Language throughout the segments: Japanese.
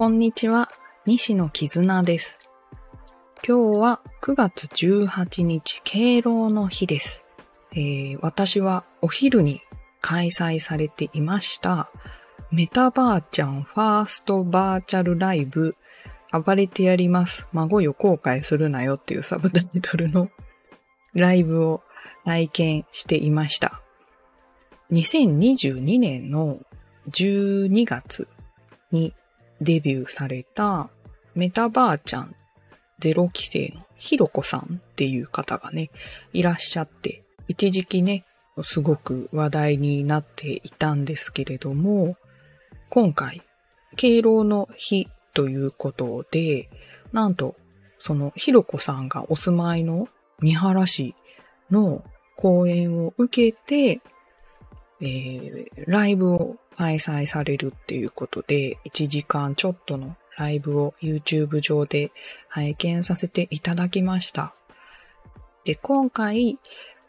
こんにちは、西野絆です。今日は9月18日敬老の日です。えー私はお昼に開催されていました、メタばあちゃんファーストバーチャルライブ、暴れてやります。孫よ後悔するなよっていうサブタイトルの ライブを体験していました。2022年の12月にデビューされたメタばあちゃんゼロ期生のひろこさんっていう方がね、いらっしゃって、一時期ね、すごく話題になっていたんですけれども、今回、敬老の日ということで、なんと、そのひろこさんがお住まいの三原市の公演を受けて、えーライブを開催されるっていうことで、1時間ちょっとのライブを YouTube 上で拝見させていただきました。で、今回、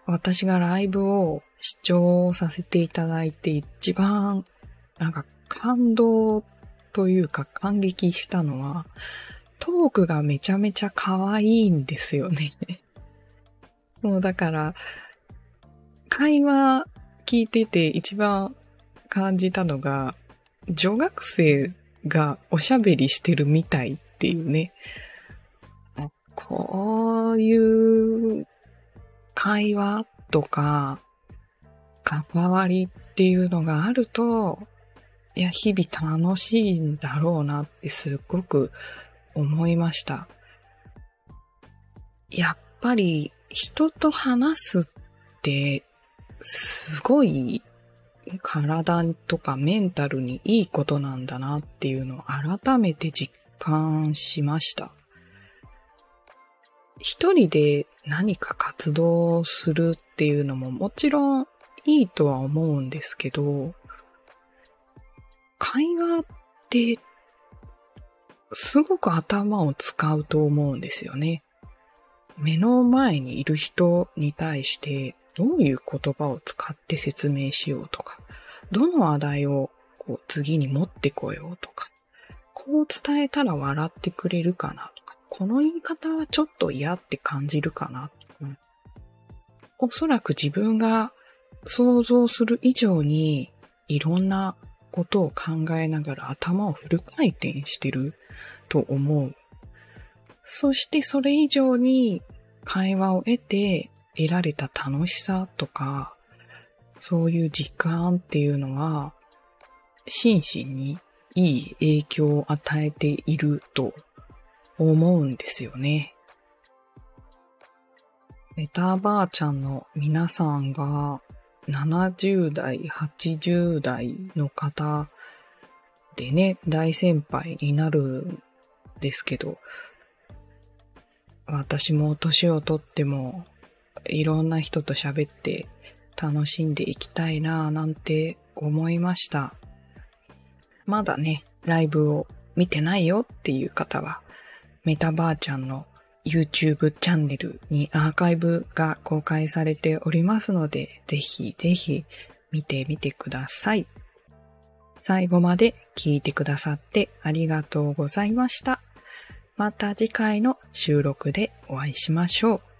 私がライブを視聴させていただいて一番、なんか感動というか感激したのは、トークがめちゃめちゃ可愛いんですよね。もうだから、会話聞いてて一番感じたのが、女学生がおしゃべりしてるみたいっていうね。あこういう会話とか関わりっていうのがあると、いや、日々楽しいんだろうなってすっごく思いました。やっぱり人と話すってすごい体とかメンタルにいいことなんだなっていうのを改めて実感しました。一人で何か活動するっていうのももちろんいいとは思うんですけど、会話ってすごく頭を使うと思うんですよね。目の前にいる人に対してどういう言葉を使って説明しようとか、どの話題をこう次に持ってこようとか、こう伝えたら笑ってくれるかなとか、この言い方はちょっと嫌って感じるかな。うんおそらく自分が想像する以上にいろんなことを考えながら頭をフル回転してると思う。そしてそれ以上に会話を得て得られた楽しさとか、そういう時間っていうのは、心身にいい影響を与えていると思うんですよね。メタばあちゃんの皆さんが70代、80代の方でね、大先輩になるんですけど、私も年をとってもいろんな人と喋って楽しんでいきたいなぁなんて思いました。まだね、ライブを見てないよっていう方は、メタばあちゃんの YouTube チャンネルにアーカイブが公開されておりますので、ぜひぜひ見てみてください。最後まで聞いてくださってありがとうございました。また次回の収録でお会いしましょう。